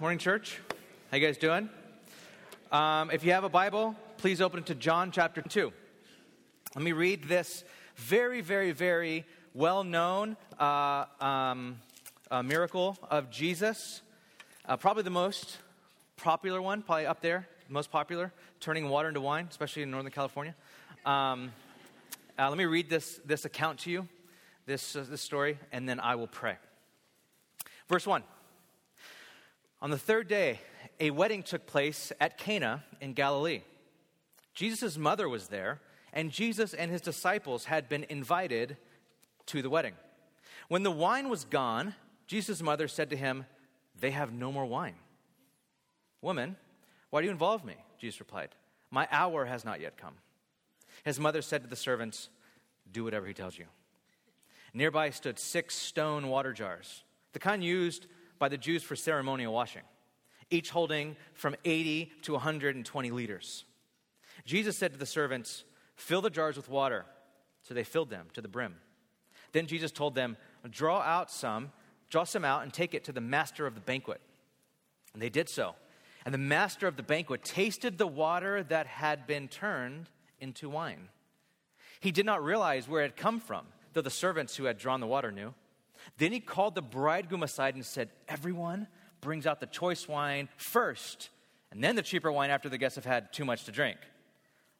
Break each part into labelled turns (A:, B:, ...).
A: Morning, church. How you guys doing? Um, if you have a Bible, please open it to John chapter 2. Let me read this very, very, very well known uh, um, uh, miracle of Jesus. Uh, probably the most popular one, probably up there, most popular, turning water into wine, especially in Northern California. Um, uh, let me read this, this account to you, this, uh, this story, and then I will pray. Verse 1. On the third day, a wedding took place at Cana in Galilee. Jesus' mother was there, and Jesus and his disciples had been invited to the wedding. When the wine was gone, Jesus' mother said to him, They have no more wine. Woman, why do you involve me? Jesus replied, My hour has not yet come. His mother said to the servants, Do whatever he tells you. Nearby stood six stone water jars, the kind used by the Jews for ceremonial washing, each holding from 80 to 120 liters. Jesus said to the servants, Fill the jars with water. So they filled them to the brim. Then Jesus told them, Draw out some, draw some out, and take it to the master of the banquet. And they did so. And the master of the banquet tasted the water that had been turned into wine. He did not realize where it had come from, though the servants who had drawn the water knew. Then he called the bridegroom aside and said, Everyone brings out the choice wine first, and then the cheaper wine after the guests have had too much to drink.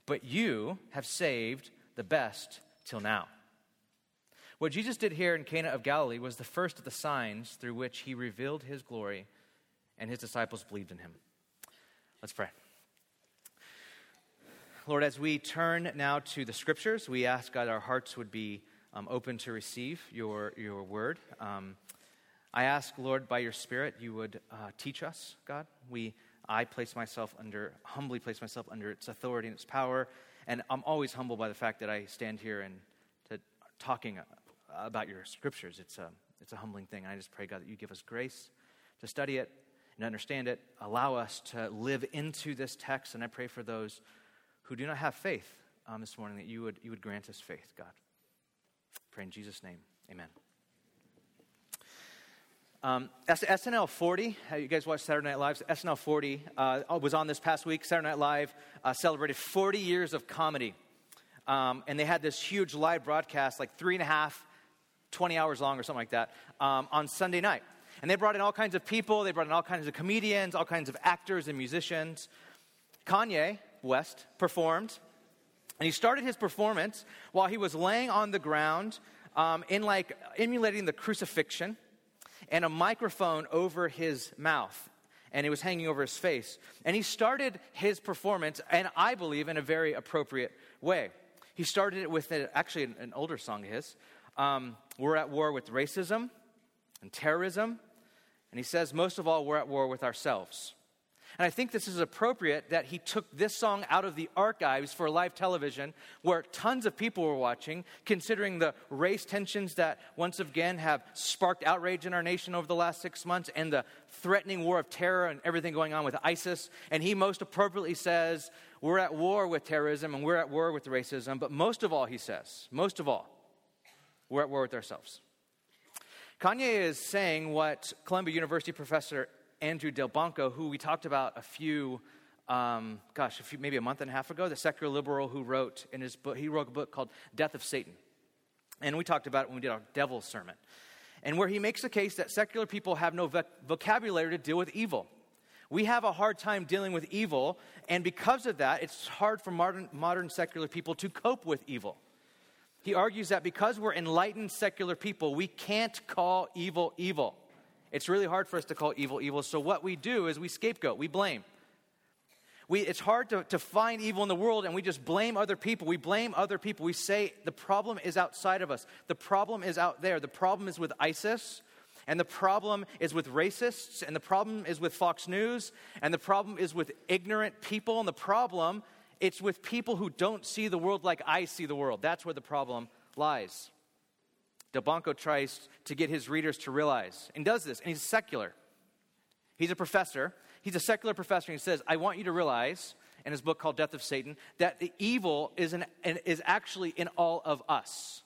A: But you have saved the best till now. What Jesus did here in Cana of Galilee was the first of the signs through which he revealed his glory, and his disciples believed in him. Let's pray. Lord, as we turn now to the scriptures, we ask God our hearts would be um, open to receive your, your word. Um, I ask, Lord, by your Spirit, you would uh, teach us, God. We, I place myself under, humbly place myself under its authority and its power. And I'm always humbled by the fact that I stand here and to, talking about your scriptures. It's a, it's a humbling thing. I just pray, God, that you give us grace to study it and understand it. Allow us to live into this text. And I pray for those who do not have faith um, this morning that you would, you would grant us faith, God. Pray in Jesus' name. Amen. Um, SNL 40, you guys watch Saturday Night Live? SNL 40 uh, was on this past week. Saturday Night Live uh, celebrated 40 years of comedy. Um, and they had this huge live broadcast, like three and a half, 20 hours long or something like that, um, on Sunday night. And they brought in all kinds of people. They brought in all kinds of comedians, all kinds of actors and musicians. Kanye West performed and he started his performance while he was laying on the ground um, in like emulating the crucifixion and a microphone over his mouth. And it was hanging over his face. And he started his performance, and I believe in a very appropriate way. He started it with a, actually an, an, older song of his. Um, we're at war with racism and terrorism. And he says, most of all, we're at war with ourselves. And I think this is appropriate that he took this song out of the archives for live television, where tons of people were watching, considering the race tensions that once again have sparked outrage in our nation over the last six months and the threatening war of terror and everything going on with ISIS. And he most appropriately says, We're at war with terrorism and we're at war with racism. But most of all, he says, most of all, we're at war with ourselves. Kanye is saying what Columbia University professor Andrew Delbanco, who we talked about a few, um, gosh, a few, maybe a month and a half ago, the secular liberal who wrote in his book, he wrote a book called Death of Satan. And we talked about it when we did our Devil sermon. And where he makes the case that secular people have no vocabulary to deal with evil. We have a hard time dealing with evil, and because of that, it's hard for modern, modern secular people to cope with evil. He argues that because we're enlightened secular people, we can't call evil evil. It's really hard for us to call evil evil. So what we do is we scapegoat, we blame. We, it's hard to, to find evil in the world and we just blame other people. We blame other people. We say the problem is outside of us. The problem is out there. The problem is with ISIS. And the problem is with racists. And the problem is with Fox News. And the problem is with ignorant people. And the problem, it's with people who don't see the world like I see the world. That's where the problem lies. Delbanco tries to get his readers to realize, and does this, and he's secular. He's a professor. He's a secular professor, and he says, I want you to realize, in his book called Death of Satan, that the evil is, an, is actually in all of us.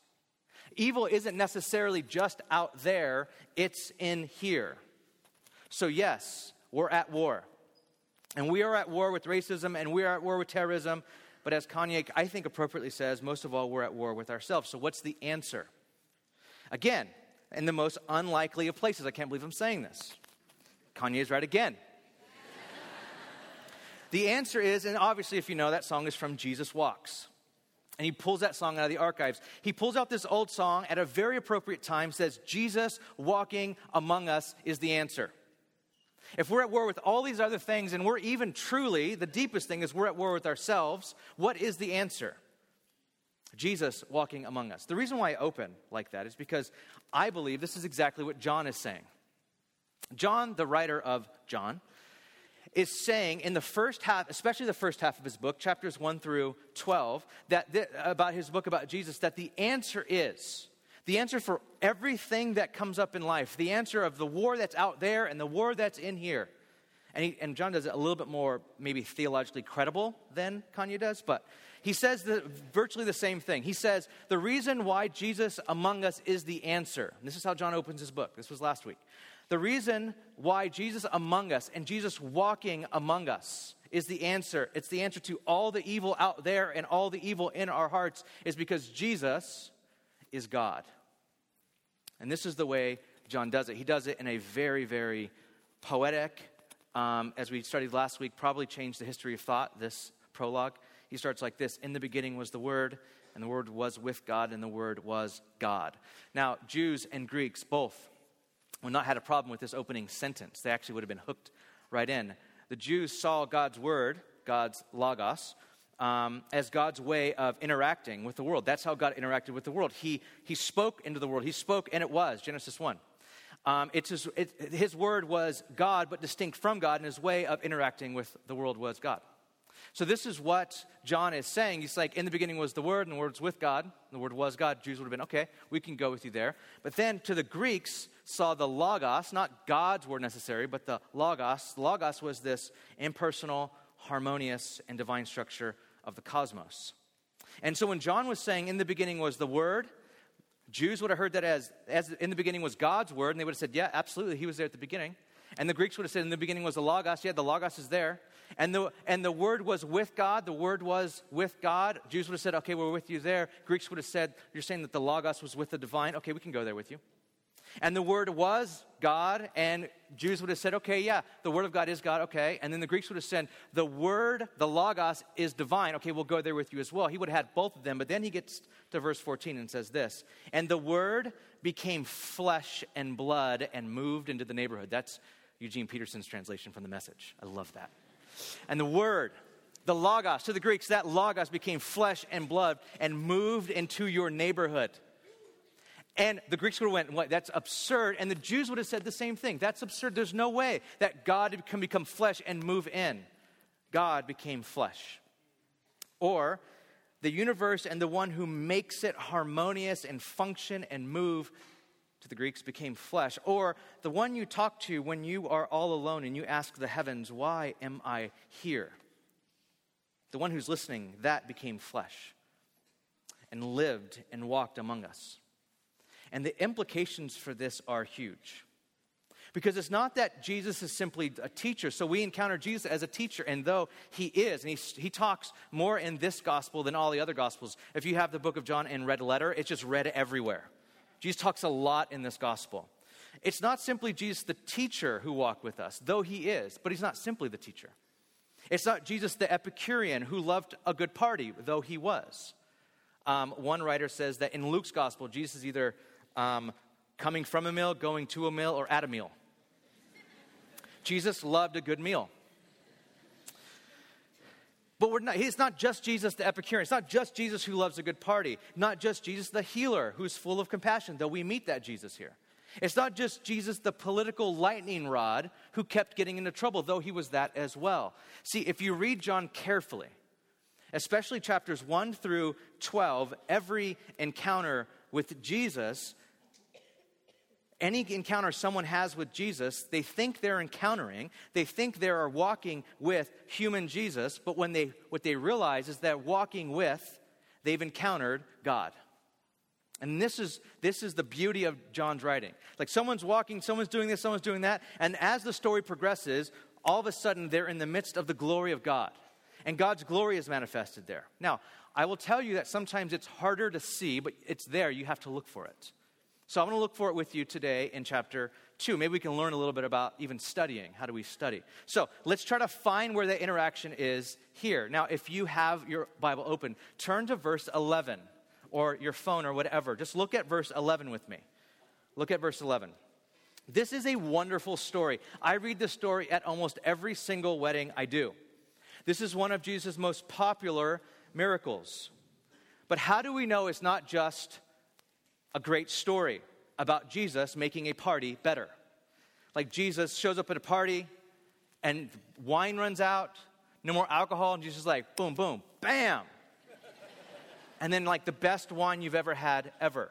A: Evil isn't necessarily just out there, it's in here. So, yes, we're at war. And we are at war with racism and we are at war with terrorism. But as Kanye, I think, appropriately says, most of all, we're at war with ourselves. So, what's the answer? Again, in the most unlikely of places, I can't believe I'm saying this. Kanye's right again. the answer is, and obviously, if you know, that song is from Jesus Walks. And he pulls that song out of the archives. He pulls out this old song at a very appropriate time, says, Jesus walking among us is the answer. If we're at war with all these other things, and we're even truly, the deepest thing is we're at war with ourselves, what is the answer? Jesus walking among us. The reason why I open like that is because I believe this is exactly what John is saying. John, the writer of John, is saying in the first half, especially the first half of his book, chapters 1 through 12, that th- about his book about Jesus, that the answer is the answer for everything that comes up in life, the answer of the war that's out there and the war that's in here. And, he, and John does it a little bit more, maybe theologically credible than Kanye does, but he says the, virtually the same thing. He says, The reason why Jesus among us is the answer. And this is how John opens his book. This was last week. The reason why Jesus among us and Jesus walking among us is the answer. It's the answer to all the evil out there and all the evil in our hearts, is because Jesus is God. And this is the way John does it. He does it in a very, very poetic, um, as we studied last week, probably changed the history of thought, this prologue. He starts like this In the beginning was the Word, and the Word was with God, and the Word was God. Now, Jews and Greeks both would not had a problem with this opening sentence. They actually would have been hooked right in. The Jews saw God's Word, God's Logos, um, as God's way of interacting with the world. That's how God interacted with the world. He, he spoke into the world. He spoke, and it was, Genesis 1. Um, it's his, it, his word was God, but distinct from God, and his way of interacting with the world was God. So, this is what John is saying. He's like, in the beginning was the Word, and the Word was with God. The Word was God. Jews would have been, okay, we can go with you there. But then to the Greeks, saw the Logos, not God's word necessary, but the Logos. Logos was this impersonal, harmonious, and divine structure of the cosmos. And so when John was saying, in the beginning was the Word, Jews would have heard that as, as in the beginning was God's Word, and they would have said, yeah, absolutely, he was there at the beginning. And the Greeks would have said, in the beginning was the Logos. Yeah, the Logos is there. And the, and the Word was with God. The Word was with God. Jews would have said, okay, we're with you there. Greeks would have said, you're saying that the Logos was with the divine. Okay, we can go there with you. And the Word was God, and Jews would have said, okay, yeah, the Word of God is God, okay. And then the Greeks would have said, the Word, the Logos, is divine. Okay, we'll go there with you as well. He would have had both of them, but then he gets to verse 14 and says this And the Word became flesh and blood and moved into the neighborhood. That's Eugene Peterson's translation from the message. I love that. And the Word, the Logos, to the Greeks, that Logos became flesh and blood and moved into your neighborhood. And the Greeks would have went, what, that's absurd. And the Jews would have said the same thing. That's absurd. There's no way that God can become flesh and move in. God became flesh. Or the universe and the one who makes it harmonious and function and move to the Greeks became flesh. Or the one you talk to when you are all alone and you ask the heavens, Why am I here? The one who's listening, that became flesh and lived and walked among us. And the implications for this are huge. Because it's not that Jesus is simply a teacher. So we encounter Jesus as a teacher, and though he is, and he, he talks more in this gospel than all the other gospels. If you have the book of John in red letter, it's just read everywhere. Jesus talks a lot in this gospel. It's not simply Jesus the teacher who walked with us, though he is, but he's not simply the teacher. It's not Jesus the Epicurean who loved a good party, though he was. Um, one writer says that in Luke's gospel, Jesus is either um, coming from a meal, going to a meal, or at a meal. Jesus loved a good meal. But we're not, it's not just Jesus the Epicurean. It's not just Jesus who loves a good party. Not just Jesus the healer who's full of compassion, though we meet that Jesus here. It's not just Jesus the political lightning rod who kept getting into trouble, though he was that as well. See, if you read John carefully, especially chapters 1 through 12, every encounter with Jesus any encounter someone has with Jesus, they think they're encountering, they think they are walking with human Jesus, but when they, what they realize is that walking with, they've encountered God. And this is, this is the beauty of John's writing. Like someone's walking, someone's doing this, someone's doing that. And as the story progresses, all of a sudden they're in the midst of the glory of God. And God's glory is manifested there. Now, I will tell you that sometimes it's harder to see, but it's there. You have to look for it. So I'm going to look for it with you today in chapter 2. Maybe we can learn a little bit about even studying. How do we study? So let's try to find where the interaction is here. Now, if you have your Bible open, turn to verse 11 or your phone or whatever, just look at verse 11 with me. Look at verse 11. This is a wonderful story. I read this story at almost every single wedding I do. This is one of Jesus' most popular miracles. But how do we know it's not just a great story about Jesus making a party better? Like Jesus shows up at a party and wine runs out, no more alcohol, and Jesus is like, boom, boom, bam, and then like the best wine you've ever had ever.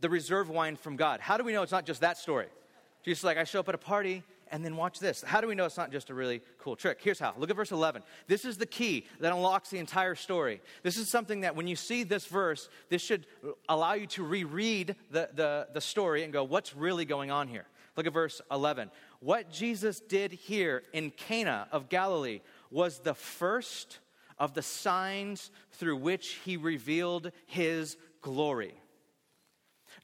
A: The reserve wine from God. How do we know it's not just that story? Jesus is like, I show up at a party and then watch this. How do we know it's not just a really cool trick? Here's how. Look at verse 11. This is the key that unlocks the entire story. This is something that when you see this verse, this should allow you to reread the, the, the story and go, what's really going on here? Look at verse 11. What Jesus did here in Cana of Galilee was the first of the signs through which he revealed his glory.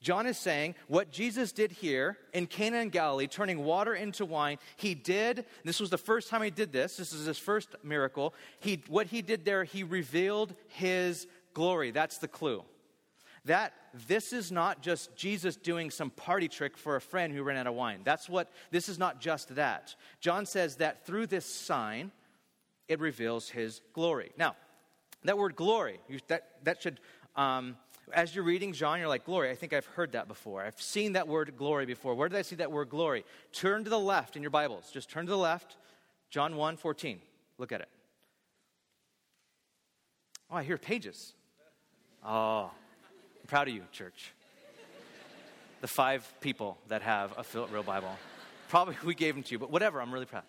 A: John is saying what Jesus did here in Cana and Galilee, turning water into wine, he did, this was the first time he did this, this is his first miracle. He, what he did there, he revealed his glory. That's the clue. That this is not just Jesus doing some party trick for a friend who ran out of wine. That's what, this is not just that. John says that through this sign, it reveals his glory. Now, that word glory, that, that should, um, as you're reading John, you're like, glory, I think I've heard that before. I've seen that word glory before. Where did I see that word glory? Turn to the left in your Bibles. Just turn to the left, John 1 14. Look at it. Oh, I hear pages. Oh, I'm proud of you, church. The five people that have a real Bible. Probably we gave them to you, but whatever, I'm really proud.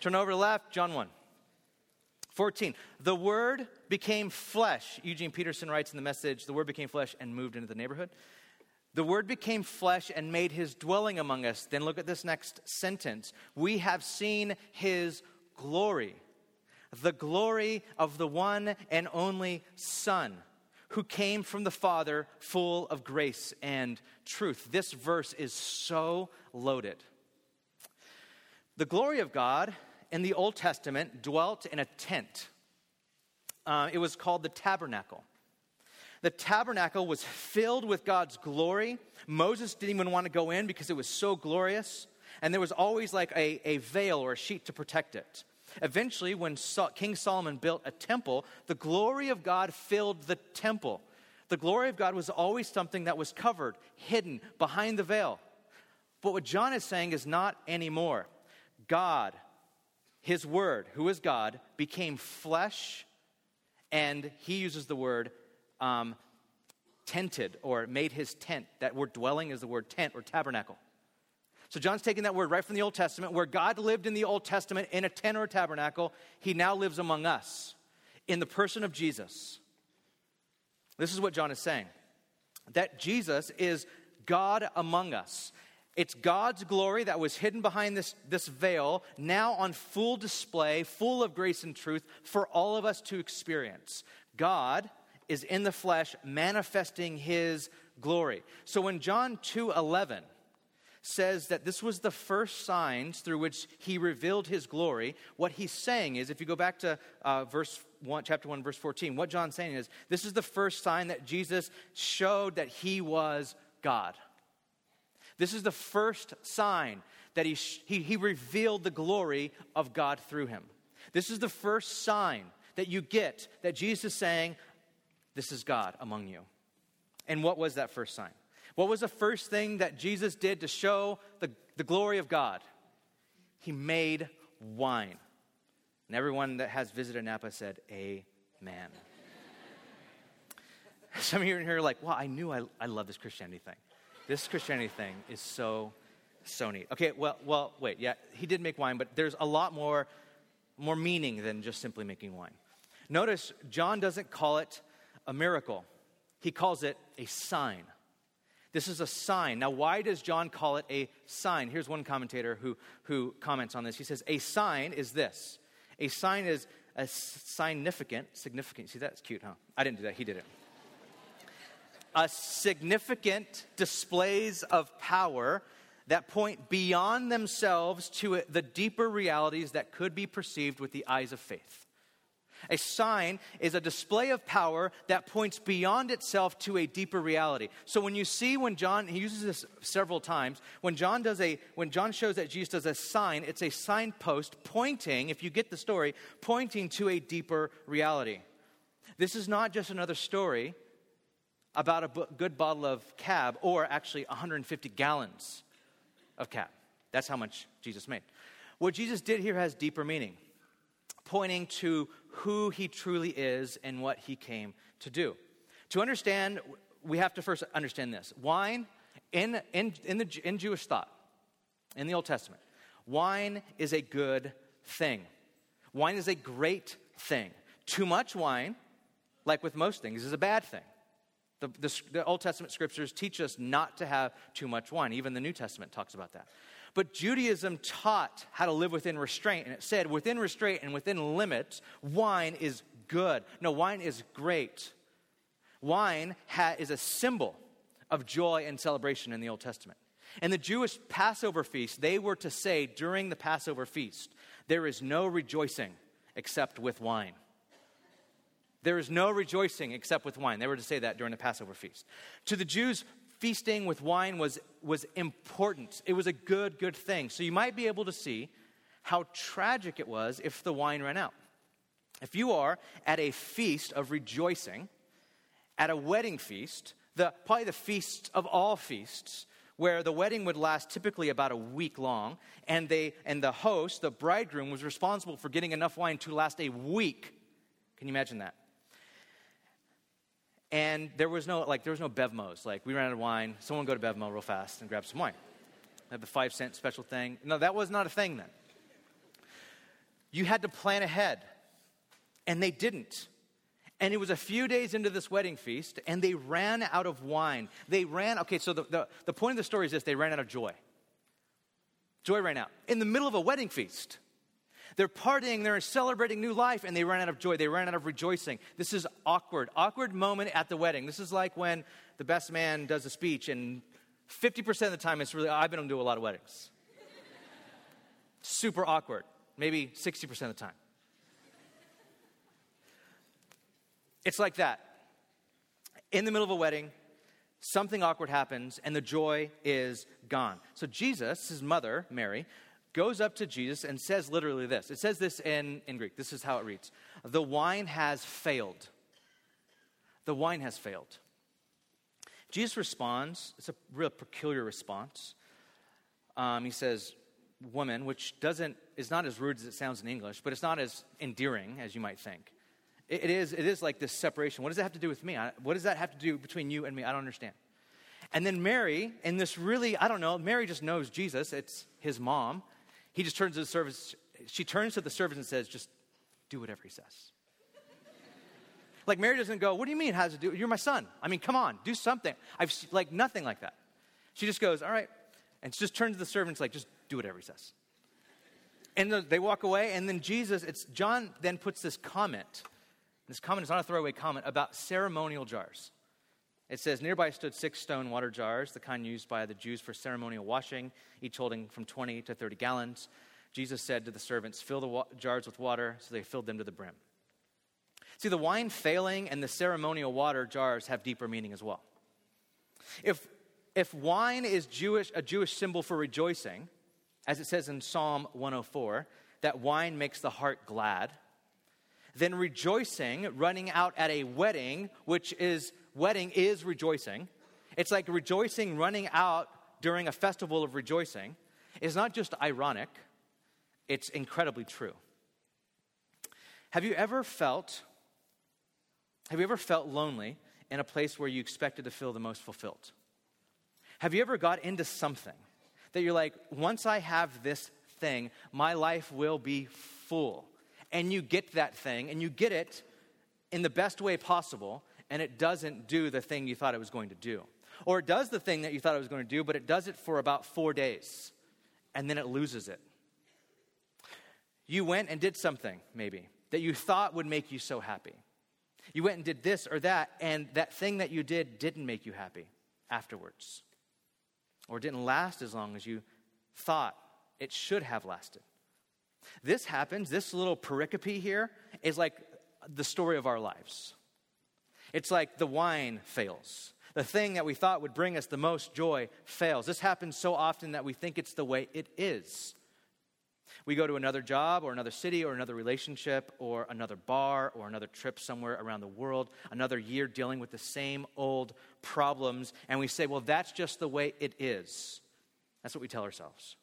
A: Turn over to the left, John 1. 14. The word became flesh. Eugene Peterson writes in the message, the word became flesh and moved into the neighborhood. The word became flesh and made his dwelling among us. Then look at this next sentence. We have seen his glory, the glory of the one and only Son who came from the Father, full of grace and truth. This verse is so loaded. The glory of God in the Old Testament dwelt in a tent. Uh, it was called the tabernacle. The tabernacle was filled with God's glory. Moses didn't even want to go in because it was so glorious. And there was always like a, a veil or a sheet to protect it. Eventually, when King Solomon built a temple, the glory of God filled the temple. The glory of God was always something that was covered, hidden behind the veil. But what John is saying is not anymore. God, his word, who is God, became flesh, and he uses the word um, tented or made his tent. That word dwelling is the word tent or tabernacle. So John's taking that word right from the Old Testament, where God lived in the Old Testament in a tent or a tabernacle, he now lives among us in the person of Jesus. This is what John is saying that Jesus is God among us. It's God's glory that was hidden behind this, this veil, now on full display, full of grace and truth for all of us to experience. God is in the flesh manifesting his glory. So when John 2:11 says that this was the first signs through which he revealed his glory, what he's saying is if you go back to uh, verse 1, chapter 1 verse 14, what John's saying is this is the first sign that Jesus showed that he was God. This is the first sign that he, he, he revealed the glory of God through him. This is the first sign that you get that Jesus is saying, This is God among you. And what was that first sign? What was the first thing that Jesus did to show the, the glory of God? He made wine. And everyone that has visited Napa said, Amen. Some of you in here are like, well, I knew I, I love this Christianity thing. This Christianity thing is so, so neat. Okay, well, well, wait, yeah, he did make wine, but there's a lot more, more meaning than just simply making wine. Notice John doesn't call it a miracle. he calls it a sign. This is a sign. Now, why does John call it a sign? Here's one commentator who, who comments on this. He says, A sign is this. A sign is a significant, significant. See, that's cute, huh? I didn't do that, he did it. A significant displays of power that point beyond themselves to the deeper realities that could be perceived with the eyes of faith. A sign is a display of power that points beyond itself to a deeper reality. So when you see when John he uses this several times, when John does a when John shows that Jesus does a sign, it's a signpost pointing, if you get the story, pointing to a deeper reality. This is not just another story about a good bottle of cab or actually 150 gallons of cab. That's how much Jesus made. What Jesus did here has deeper meaning, pointing to who he truly is and what he came to do. To understand, we have to first understand this. Wine, in, in, in, the, in Jewish thought, in the Old Testament, wine is a good thing. Wine is a great thing. Too much wine, like with most things, is a bad thing. The, the, the, Old Testament scriptures teach us not to have too much wine. Even the New Testament talks about that. But Judaism taught how to live within restraint, and it said within restraint and within limits, wine is good. No, wine is great. Wine ha- is a symbol of joy and celebration in the Old Testament. And the Jewish Passover feast, they were to say during the Passover feast, there is no rejoicing except with wine. There is no rejoicing except with wine. They were to say that during the Passover feast. To the Jews, feasting with wine was, was important. It was a good, good thing. So you might be able to see how tragic it was if the wine ran out. If you are at a feast of rejoicing, at a wedding feast, the, probably the feast of all feasts, where the wedding would last typically about a week long, and, they, and the host, the bridegroom, was responsible for getting enough wine to last a week. Can you imagine that? And there was no like there was no Bevmos. Like we ran out of wine. Someone go to Bevmo real fast and grab some wine. Have the five cent special thing. No, that was not a thing then. You had to plan ahead. And they didn't. And it was a few days into this wedding feast, and they ran out of wine. They ran, okay, so the, the, the point of the story is this they ran out of joy. Joy ran out in the middle of a wedding feast. They're partying, they're celebrating new life, and they ran out of joy. They ran out of rejoicing. This is awkward. Awkward moment at the wedding. This is like when the best man does a speech, and 50% of the time it's really, I've been to do a lot of weddings. Super awkward. Maybe 60% of the time. It's like that. In the middle of a wedding, something awkward happens, and the joy is gone. So, Jesus, his mother, Mary, goes up to Jesus and says literally this. It says this in, in Greek. This is how it reads The wine has failed. The wine has failed. Jesus responds, it's a real peculiar response. Um, he says, Woman, which doesn't, is not as rude as it sounds in English, but it's not as endearing as you might think. it, it is, it is like this separation. What does that have to do with me? I, what does that have to do between you and me? I don't understand. And then Mary, and this really, I don't know, Mary just knows Jesus, it's his mom. He just turns to the servants. She turns to the servants and says, just do whatever he says. like Mary doesn't go, what do you mean how does it do? You're my son. I mean, come on, do something. I've like nothing like that. She just goes, all right. And she just turns to the servants like, just do whatever he says. And they walk away, and then Jesus, it's John then puts this comment. This comment is not a throwaway comment about ceremonial jars. It says, Nearby stood six stone water jars, the kind used by the Jews for ceremonial washing, each holding from 20 to 30 gallons. Jesus said to the servants, Fill the wa- jars with water, so they filled them to the brim. See, the wine failing and the ceremonial water jars have deeper meaning as well. If, if wine is Jewish, a Jewish symbol for rejoicing, as it says in Psalm 104, that wine makes the heart glad, then rejoicing, running out at a wedding, which is wedding is rejoicing. It's like rejoicing running out during a festival of rejoicing is not just ironic, it's incredibly true. Have you ever felt have you ever felt lonely in a place where you expected to feel the most fulfilled? Have you ever got into something that you're like, once I have this thing, my life will be full? And you get that thing and you get it in the best way possible, and it doesn't do the thing you thought it was going to do. Or it does the thing that you thought it was going to do, but it does it for about four days, and then it loses it. You went and did something, maybe, that you thought would make you so happy. You went and did this or that, and that thing that you did didn't make you happy afterwards, or didn't last as long as you thought it should have lasted. This happens, this little pericope here is like the story of our lives. It's like the wine fails. The thing that we thought would bring us the most joy fails. This happens so often that we think it's the way it is. We go to another job or another city or another relationship or another bar or another trip somewhere around the world, another year dealing with the same old problems, and we say, well, that's just the way it is. That's what we tell ourselves.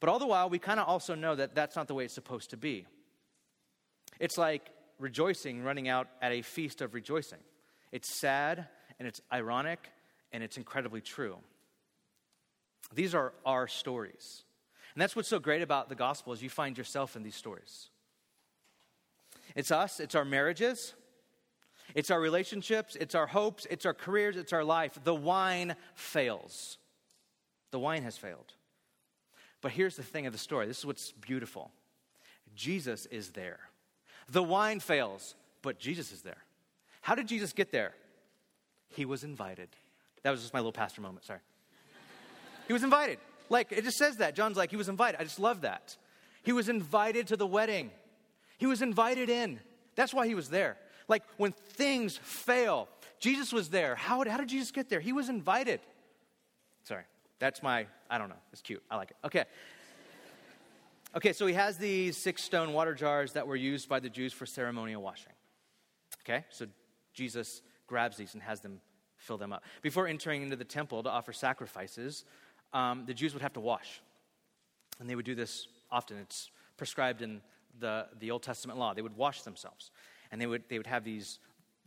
A: But all the while, we kind of also know that that's not the way it's supposed to be. It's like rejoicing running out at a feast of rejoicing. It's sad and it's ironic and it's incredibly true. These are our stories. And that's what's so great about the gospel is you find yourself in these stories. It's us, it's our marriages, it's our relationships, it's our hopes, it's our careers, it's our life. The wine fails. The wine has failed. But here's the thing of the story this is what's beautiful Jesus is there. The wine fails, but Jesus is there. How did Jesus get there? He was invited. That was just my little pastor moment, sorry. He was invited. Like, it just says that. John's like, he was invited. I just love that. He was invited to the wedding, he was invited in. That's why he was there. Like, when things fail, Jesus was there. How, how did Jesus get there? He was invited. Sorry, that's my, I don't know. It's cute. I like it. Okay. Okay, so he has these six stone water jars that were used by the Jews for ceremonial washing. Okay, so Jesus grabs these and has them fill them up. Before entering into the temple to offer sacrifices, um, the Jews would have to wash. And they would do this often. It's prescribed in the, the Old Testament law. They would wash themselves. And they would, they would have these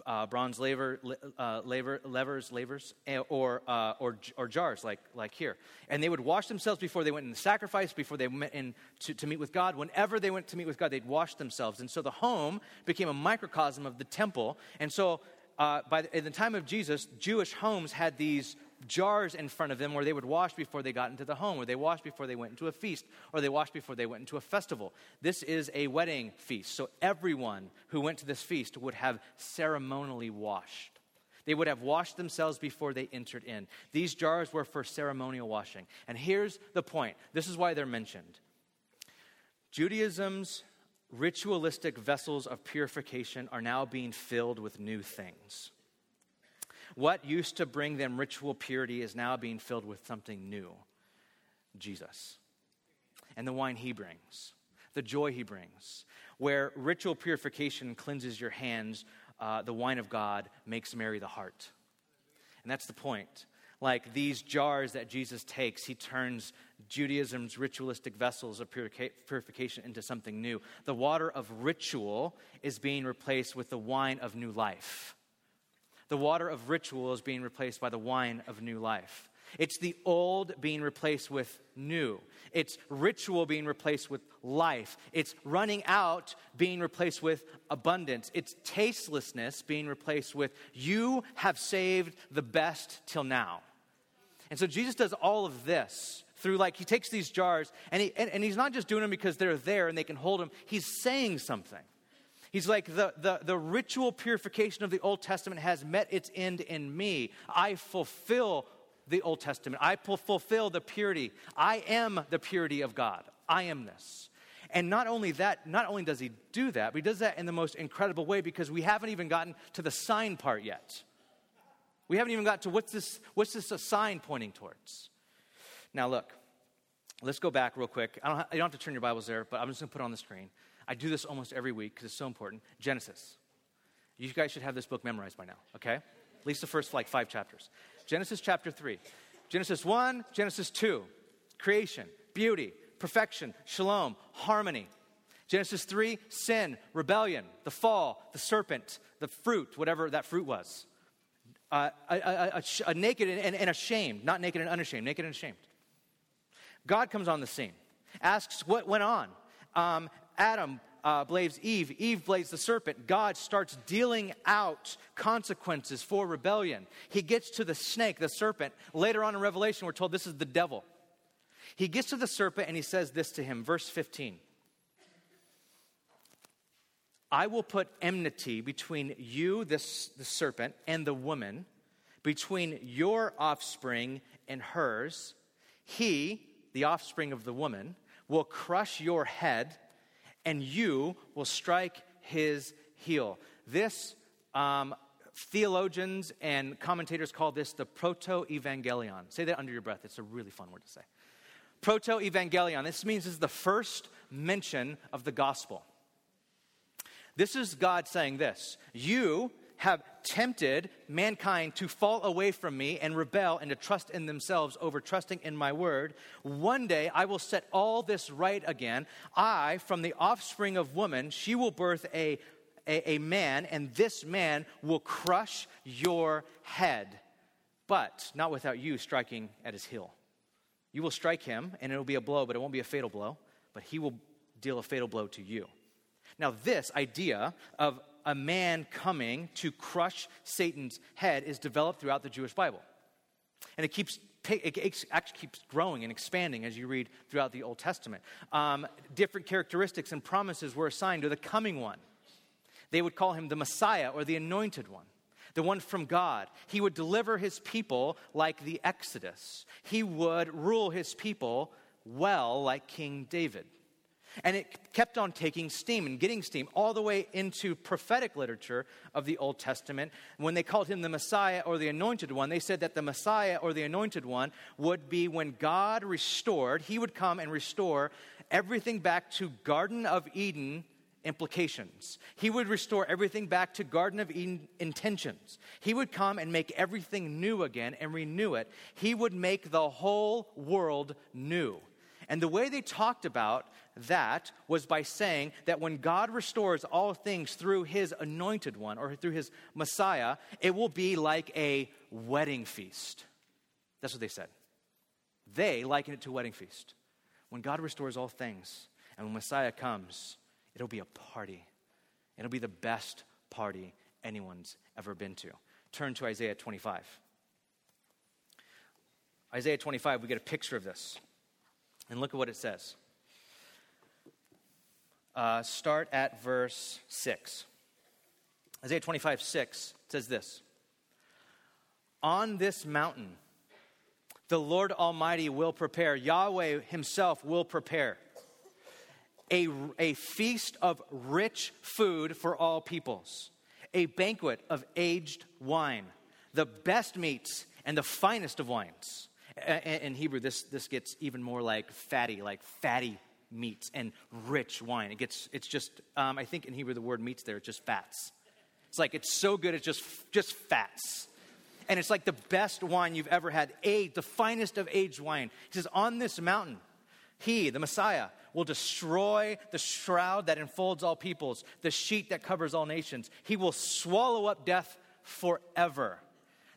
A: uh, bronze laver, uh, laver, levers, eh, or, uh, or, or jars like, like here. And they would wash themselves before they went in the sacrifice, before they went in to, to meet with God. Whenever they went to meet with God, they'd wash themselves. And so the home became a microcosm of the temple. And so uh, by the, in the time of Jesus, Jewish homes had these jars in front of them where they would wash before they got into the home, or they washed before they went into a feast, or they washed before they went into a festival. This is a wedding feast, so everyone who went to this feast would have ceremonially washed. They would have washed themselves before they entered in. These jars were for ceremonial washing. And here's the point this is why they're mentioned. Judaism's ritualistic vessels of purification are now being filled with new things. What used to bring them ritual purity is now being filled with something new Jesus. And the wine he brings, the joy he brings. Where ritual purification cleanses your hands, uh, the wine of God makes merry the heart. And that's the point. Like these jars that Jesus takes, he turns Judaism's ritualistic vessels of purification into something new. The water of ritual is being replaced with the wine of new life. The water of ritual is being replaced by the wine of new life. It's the old being replaced with new. It's ritual being replaced with life. It's running out being replaced with abundance. It's tastelessness being replaced with you have saved the best till now. And so Jesus does all of this through like he takes these jars and, he, and, and he's not just doing them because they're there and they can hold them, he's saying something. He's like, the, the, the ritual purification of the Old Testament has met its end in me. I fulfill the Old Testament. I fulfill the purity. I am the purity of God. I am this. And not only that, not only does he do that, but he does that in the most incredible way because we haven't even gotten to the sign part yet. We haven't even got to what's this, what's this a sign pointing towards? Now, look, let's go back real quick. I don't, you don't have to turn your Bibles there, but I'm just going to put it on the screen. I do this almost every week because it's so important. Genesis. You guys should have this book memorized by now, okay? At least the first like five chapters. Genesis chapter 3. Genesis 1, Genesis 2. Creation, beauty, perfection, shalom, harmony. Genesis 3, sin, rebellion, the fall, the serpent, the fruit, whatever that fruit was. Uh, a, a, a, a, naked and, and ashamed, not naked and unashamed, naked and ashamed. God comes on the scene, asks what went on. Um, Adam uh, blames Eve, Eve blames the serpent. God starts dealing out consequences for rebellion. He gets to the snake, the serpent. Later on in Revelation, we're told this is the devil. He gets to the serpent and he says this to him, verse 15 I will put enmity between you, this, the serpent, and the woman, between your offspring and hers. He, the offspring of the woman, will crush your head, and you will strike his heel. This, um, theologians and commentators call this the proto evangelion. Say that under your breath. It's a really fun word to say. Proto evangelion. This means this is the first mention of the gospel. This is God saying this You have tempted mankind to fall away from me and rebel and to trust in themselves over trusting in my word. One day I will set all this right again. I, from the offspring of woman, she will birth a, a, a man, and this man will crush your head, but not without you striking at his heel. You will strike him, and it will be a blow, but it won't be a fatal blow, but he will deal a fatal blow to you. Now, this idea of a man coming to crush Satan's head is developed throughout the Jewish Bible. And it keeps it actually keeps growing and expanding as you read throughout the Old Testament. Um, different characteristics and promises were assigned to the coming one. They would call him the Messiah or the anointed one, the one from God. He would deliver his people like the Exodus, he would rule his people well like King David. And it kept on taking steam and getting steam all the way into prophetic literature of the Old Testament. When they called him the Messiah or the Anointed One, they said that the Messiah or the Anointed One would be when God restored, he would come and restore everything back to Garden of Eden implications. He would restore everything back to Garden of Eden intentions. He would come and make everything new again and renew it. He would make the whole world new. And the way they talked about that was by saying that when God restores all things through his anointed one or through his Messiah, it will be like a wedding feast. That's what they said. They liken it to a wedding feast. When God restores all things and when Messiah comes, it'll be a party. It'll be the best party anyone's ever been to. Turn to Isaiah 25. Isaiah 25, we get a picture of this. And look at what it says. Uh, start at verse 6. Isaiah 25, 6 says this On this mountain, the Lord Almighty will prepare, Yahweh Himself will prepare a, a feast of rich food for all peoples, a banquet of aged wine, the best meats and the finest of wines in Hebrew, this, this gets even more like fatty, like fatty meats and rich wine. It gets, it's just, um, I think in Hebrew the word meats there, it's just fats. It's like it's so good, it's just, just fats. And it's like the best wine you've ever had, aged, the finest of aged wine. He says, On this mountain, he, the Messiah, will destroy the shroud that enfolds all peoples, the sheet that covers all nations. He will swallow up death forever.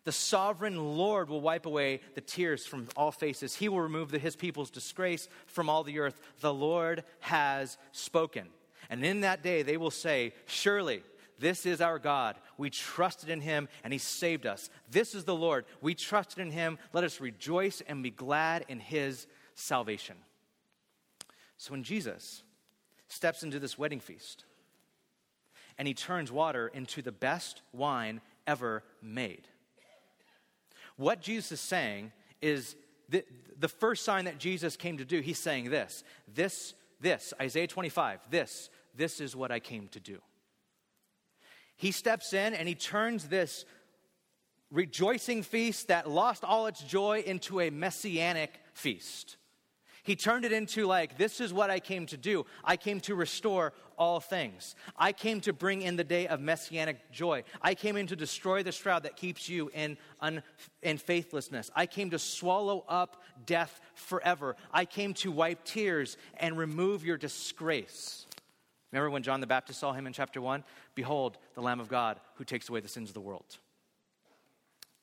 A: The sovereign Lord will wipe away the tears from all faces. He will remove the, his people's disgrace from all the earth. The Lord has spoken. And in that day they will say, Surely this is our God. We trusted in him and he saved us. This is the Lord. We trusted in him. Let us rejoice and be glad in his salvation. So when Jesus steps into this wedding feast and he turns water into the best wine ever made, what Jesus is saying is the, the first sign that Jesus came to do, he's saying this, this, this, Isaiah 25, this, this is what I came to do. He steps in and he turns this rejoicing feast that lost all its joy into a messianic feast. He turned it into like, this is what I came to do. I came to restore all things. I came to bring in the day of messianic joy. I came in to destroy the shroud that keeps you in, un, in faithlessness. I came to swallow up death forever. I came to wipe tears and remove your disgrace. Remember when John the Baptist saw him in chapter 1? Behold, the Lamb of God who takes away the sins of the world.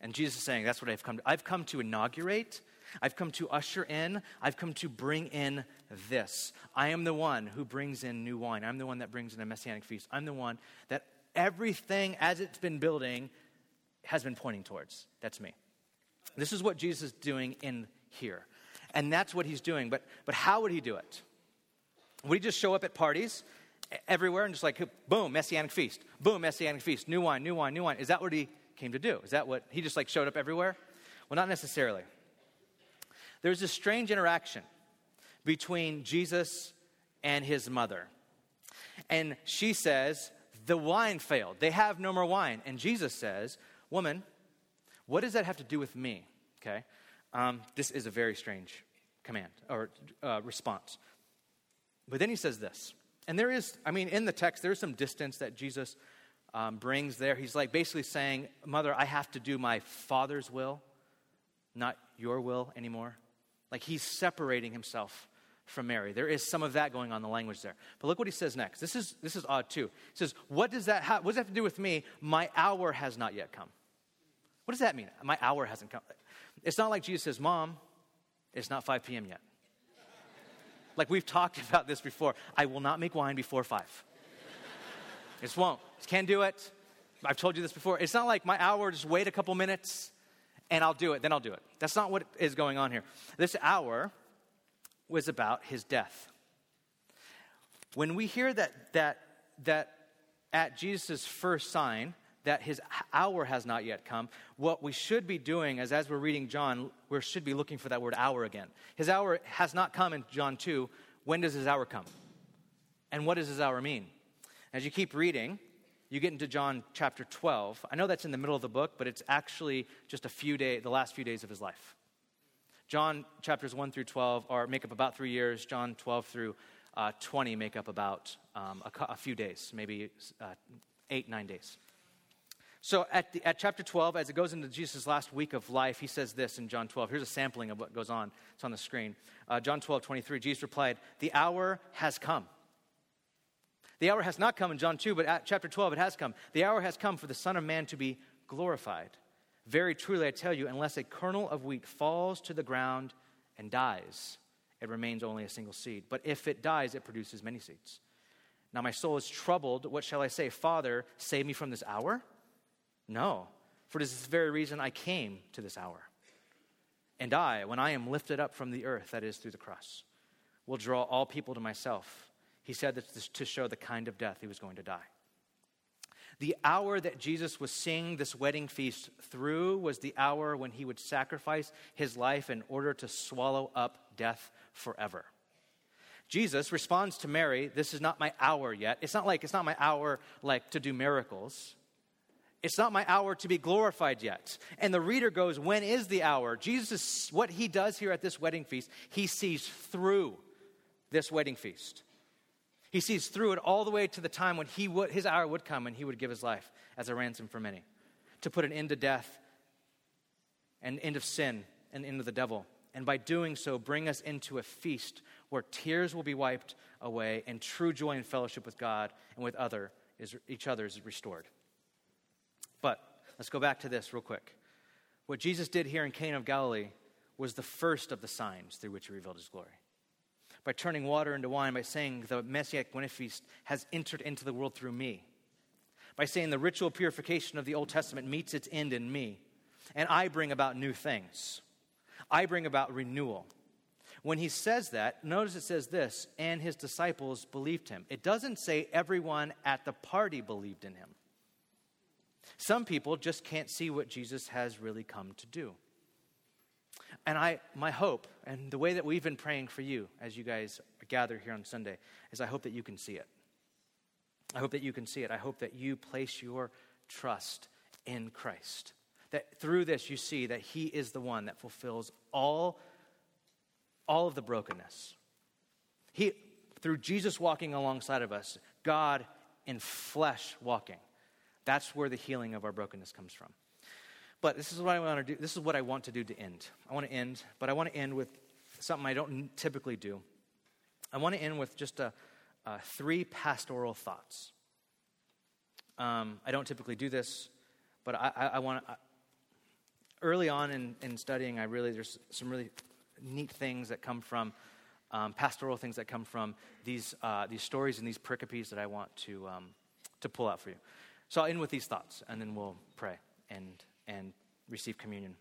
A: And Jesus is saying, That's what I've come to. I've come to inaugurate I've come to usher in, I've come to bring in this. I am the one who brings in new wine. I'm the one that brings in a messianic feast. I'm the one that everything as it's been building has been pointing towards. That's me. This is what Jesus is doing in here. And that's what he's doing. But, but how would he do it? Would he just show up at parties everywhere and just like, boom, messianic feast, boom, messianic feast, new wine, new wine, new wine? Is that what he came to do? Is that what he just like showed up everywhere? Well, not necessarily. There's this strange interaction between Jesus and his mother. And she says, The wine failed. They have no more wine. And Jesus says, Woman, what does that have to do with me? Okay. Um, this is a very strange command or uh, response. But then he says this. And there is, I mean, in the text, there's some distance that Jesus um, brings there. He's like basically saying, Mother, I have to do my Father's will, not your will anymore. Like he's separating himself from Mary. There is some of that going on in the language there. But look what he says next. This is, this is odd too. He says, what does, that ha- what does that have to do with me? My hour has not yet come. What does that mean? My hour hasn't come. It's not like Jesus says, Mom, it's not 5 p.m. yet. like we've talked about this before. I will not make wine before 5. just won't. Just can't do it. I've told you this before. It's not like my hour, just wait a couple minutes and I'll do it, then I'll do it. That's not what is going on here. This hour was about his death. When we hear that, that, that at Jesus' first sign, that his hour has not yet come, what we should be doing is, as we're reading John, we should be looking for that word hour again. His hour has not come in John 2. When does his hour come? And what does his hour mean? As you keep reading, you get into John chapter 12. I know that's in the middle of the book, but it's actually just a few days, the last few days of his life. John chapters 1 through 12 are, make up about three years. John 12 through uh, 20 make up about um, a, a, few days, maybe uh, eight, nine days. So at, the, at chapter 12, as it goes into Jesus' last week of life, he says this in John 12. Here's a sampling of what goes on. It's on the screen. Uh, John 12, 23, Jesus replied, The hour has come the hour has not come in John 2, but at chapter 12 it has come. The hour has come for the Son of Man to be glorified. Very truly, I tell you, unless a kernel of wheat falls to the ground and dies, it remains only a single seed. But if it dies, it produces many seeds. Now my soul is troubled. What shall I say? Father, save me from this hour? No, for it is this very reason I came to this hour. And I, when I am lifted up from the earth, that is through the cross, will draw all people to myself. He said this to show the kind of death he was going to die. The hour that Jesus was seeing this wedding feast through was the hour when he would sacrifice his life in order to swallow up death forever. Jesus responds to Mary, This is not my hour yet. It's not like it's not my hour like to do miracles. It's not my hour to be glorified yet. And the reader goes, When is the hour? Jesus, what he does here at this wedding feast, he sees through this wedding feast. He sees through it all the way to the time when he would, his hour would come and he would give his life as a ransom for many, to put an end to death, an end of sin, and end of the devil. And by doing so, bring us into a feast where tears will be wiped away and true joy and fellowship with God and with other is, each other is restored. But let's go back to this real quick. What Jesus did here in Cana of Galilee was the first of the signs through which he revealed his glory by turning water into wine, by saying the Messianic wedding feast has entered into the world through me, by saying the ritual purification of the Old Testament meets its end in me, and I bring about new things. I bring about renewal. When he says that, notice it says this, and his disciples believed him. It doesn't say everyone at the party believed in him. Some people just can't see what Jesus has really come to do. And I, my hope, and the way that we've been praying for you as you guys gather here on Sunday, is I hope that you can see it. I hope that you can see it. I hope that you place your trust in Christ. That through this you see that He is the one that fulfills all, all of the brokenness. He, through Jesus walking alongside of us, God in flesh walking, that's where the healing of our brokenness comes from. But this is what I want to do. This is what I want to do to end. I want to end, but I want to end with something I don't typically do. I want to end with just a, a three pastoral thoughts. Um, I don't typically do this, but I, I, I want to. early on in, in studying, I really, there's some really neat things that come from, um, pastoral things that come from these, uh, these stories and these pericopes that I want to, um, to pull out for you. So I'll end with these thoughts, and then we'll pray and, and receive communion.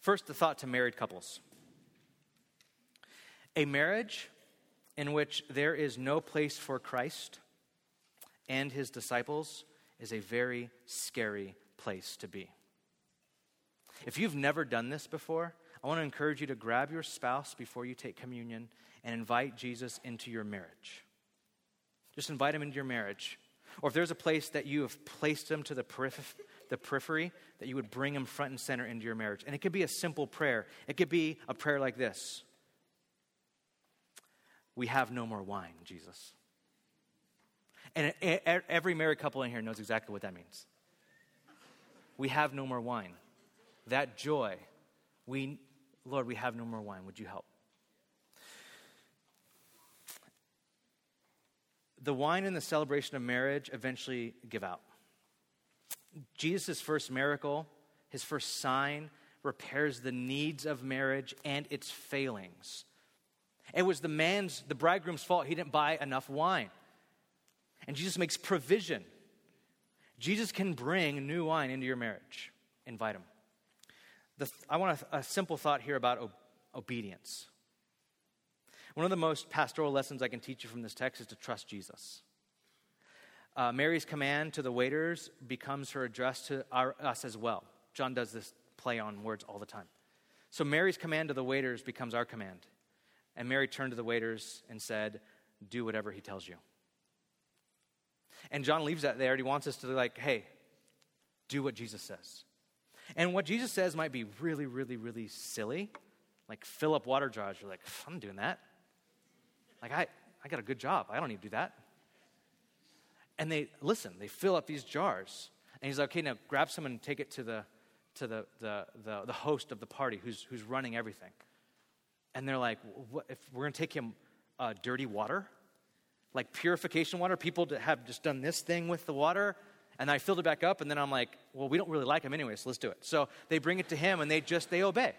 A: First, the thought to married couples. A marriage in which there is no place for Christ and his disciples is a very scary place to be. If you've never done this before, I want to encourage you to grab your spouse before you take communion and invite Jesus into your marriage. Just invite him into your marriage. Or if there's a place that you have placed him to the, periph- the periphery, that you would bring him front and center into your marriage. And it could be a simple prayer. It could be a prayer like this We have no more wine, Jesus. And every married couple in here knows exactly what that means. We have no more wine. That joy, we, Lord, we have no more wine. Would you help? The wine in the celebration of marriage eventually give out. Jesus' first miracle, his first sign, repairs the needs of marriage and its failings. It was the man's, the bridegroom's fault. He didn't buy enough wine. And Jesus makes provision. Jesus can bring new wine into your marriage. Invite him. The, I want a, a, simple thought here about o- obedience. One of the most pastoral lessons I can teach you from this text is to trust Jesus. Uh, Mary's command to the waiters becomes her address to our, us as well. John does this play on words all the time. So Mary's command to the waiters becomes our command. And Mary turned to the waiters and said, Do whatever he tells you. And John leaves that there. He wants us to, like, hey, do what Jesus says. And what Jesus says might be really, really, really silly. Like, fill up water jars. You're like, I'm doing that. Like, I, I got a good job. I don't need to do that. And they, listen, they fill up these jars. And he's like, okay, now grab some and take it to the, to the, the, the, the host of the party who's, who's running everything. And they're like, what, if we're going to take him uh, dirty water? like purification water. People have just done this thing with the water, and I filled it back up, and then I'm like, well, we don't really like him anyway, so let's do it. So they bring it to him, and they just they obey.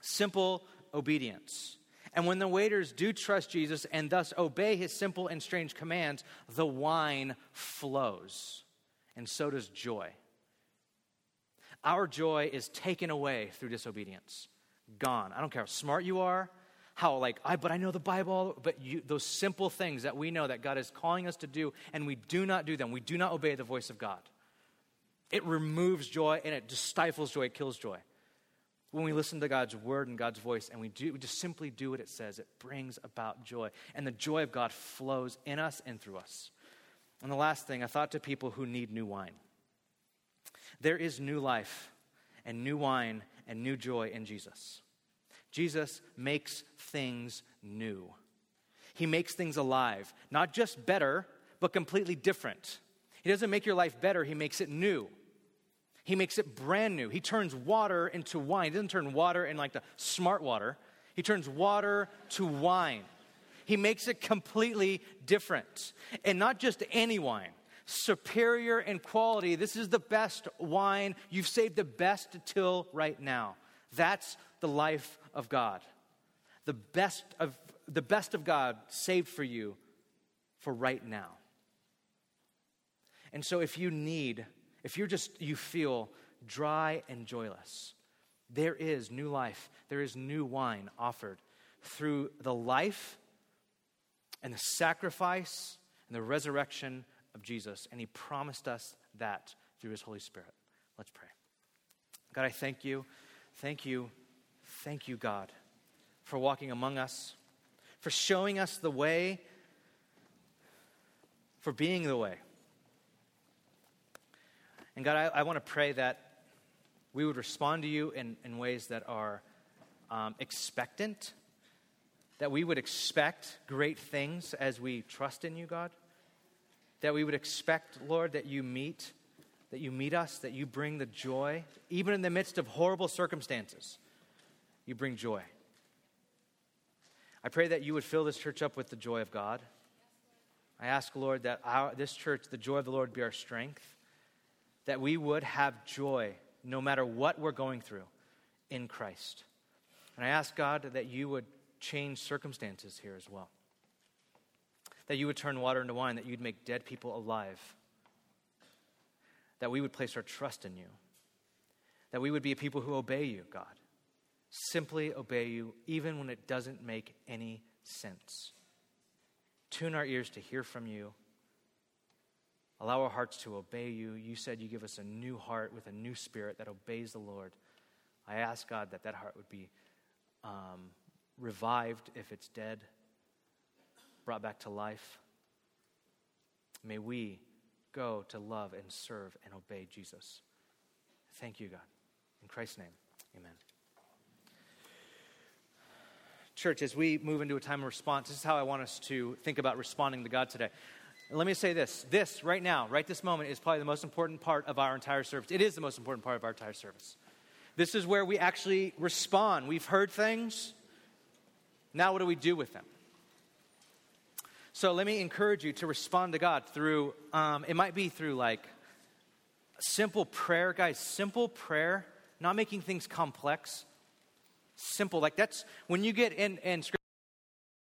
A: Simple obedience. And when the waiters do trust Jesus and thus obey his simple and strange commands, the wine flows, and so does joy. Our joy is taken away through disobedience. Gone. I don't care how smart you are, how like I but I know the Bible, but you, those simple things that we know that God is calling us to do and we do not do them. We do not obey the voice of God. It removes joy and it stifles joy, it kills joy. When we listen to God's word and God's voice and we do we just simply do what it says, it brings about joy. And the joy of God flows in us and through us. And the last thing, I thought to people who need new wine. There is new life and new wine and new joy in Jesus. Jesus makes things new. He makes things alive, not just better, but completely different. He doesn't make your life better, He makes it new. He makes it brand new. He turns water into wine. He doesn't turn water in like the smart water, He turns water to wine. He makes it completely different. And not just any wine, superior in quality. This is the best wine. You've saved the best till right now. That's the life of God. The best of, the best of God saved for you for right now. And so if you need, if you're just, you feel dry and joyless, there is new life, there is new wine offered through the life and the sacrifice and the resurrection of Jesus. And He promised us that through His Holy Spirit. Let's pray. God, I thank you. Thank you Thank you, God, for walking among us, for showing us the way, for being the way. And God, I, I want to pray that we would respond to you in, in ways that are um, expectant, that we would expect great things as we trust in you, God. That we would expect, Lord, that you meet, that you meet us, that you bring the joy, even in the midst of horrible circumstances you bring joy. I pray that you would fill this church up with the joy of God. I ask, Lord, that our, this church, the joy of the Lord, be our strength, that we would have joy no matter what we're going through in Christ. And I ask God that you would change circumstances here as well. That you would turn water into wine, that you'd make dead people alive. That we would place our trust in you. That we would be a people who obey you, God. Simply obey you, even when it doesn't make any sense. Tune our ears to hear from you. Allow our hearts to obey you. You said you give us a new heart with a new spirit that obeys the Lord. I ask God that that heart would be um, revived if it's dead, brought back to life. May we go to love and serve and obey Jesus. Thank you, God. In Christ's name, amen. Church, as we move into a time of response, this is how I want us to think about responding to God today. Let me say this this, right now, right this moment, is probably the most important part of our entire service. It is the most important part of our entire service. This is where we actually respond. We've heard things. Now, what do we do with them? So, let me encourage you to respond to God through, um, it might be through like simple prayer, guys, simple prayer, not making things complex simple. Like that's when you get in, in scripture.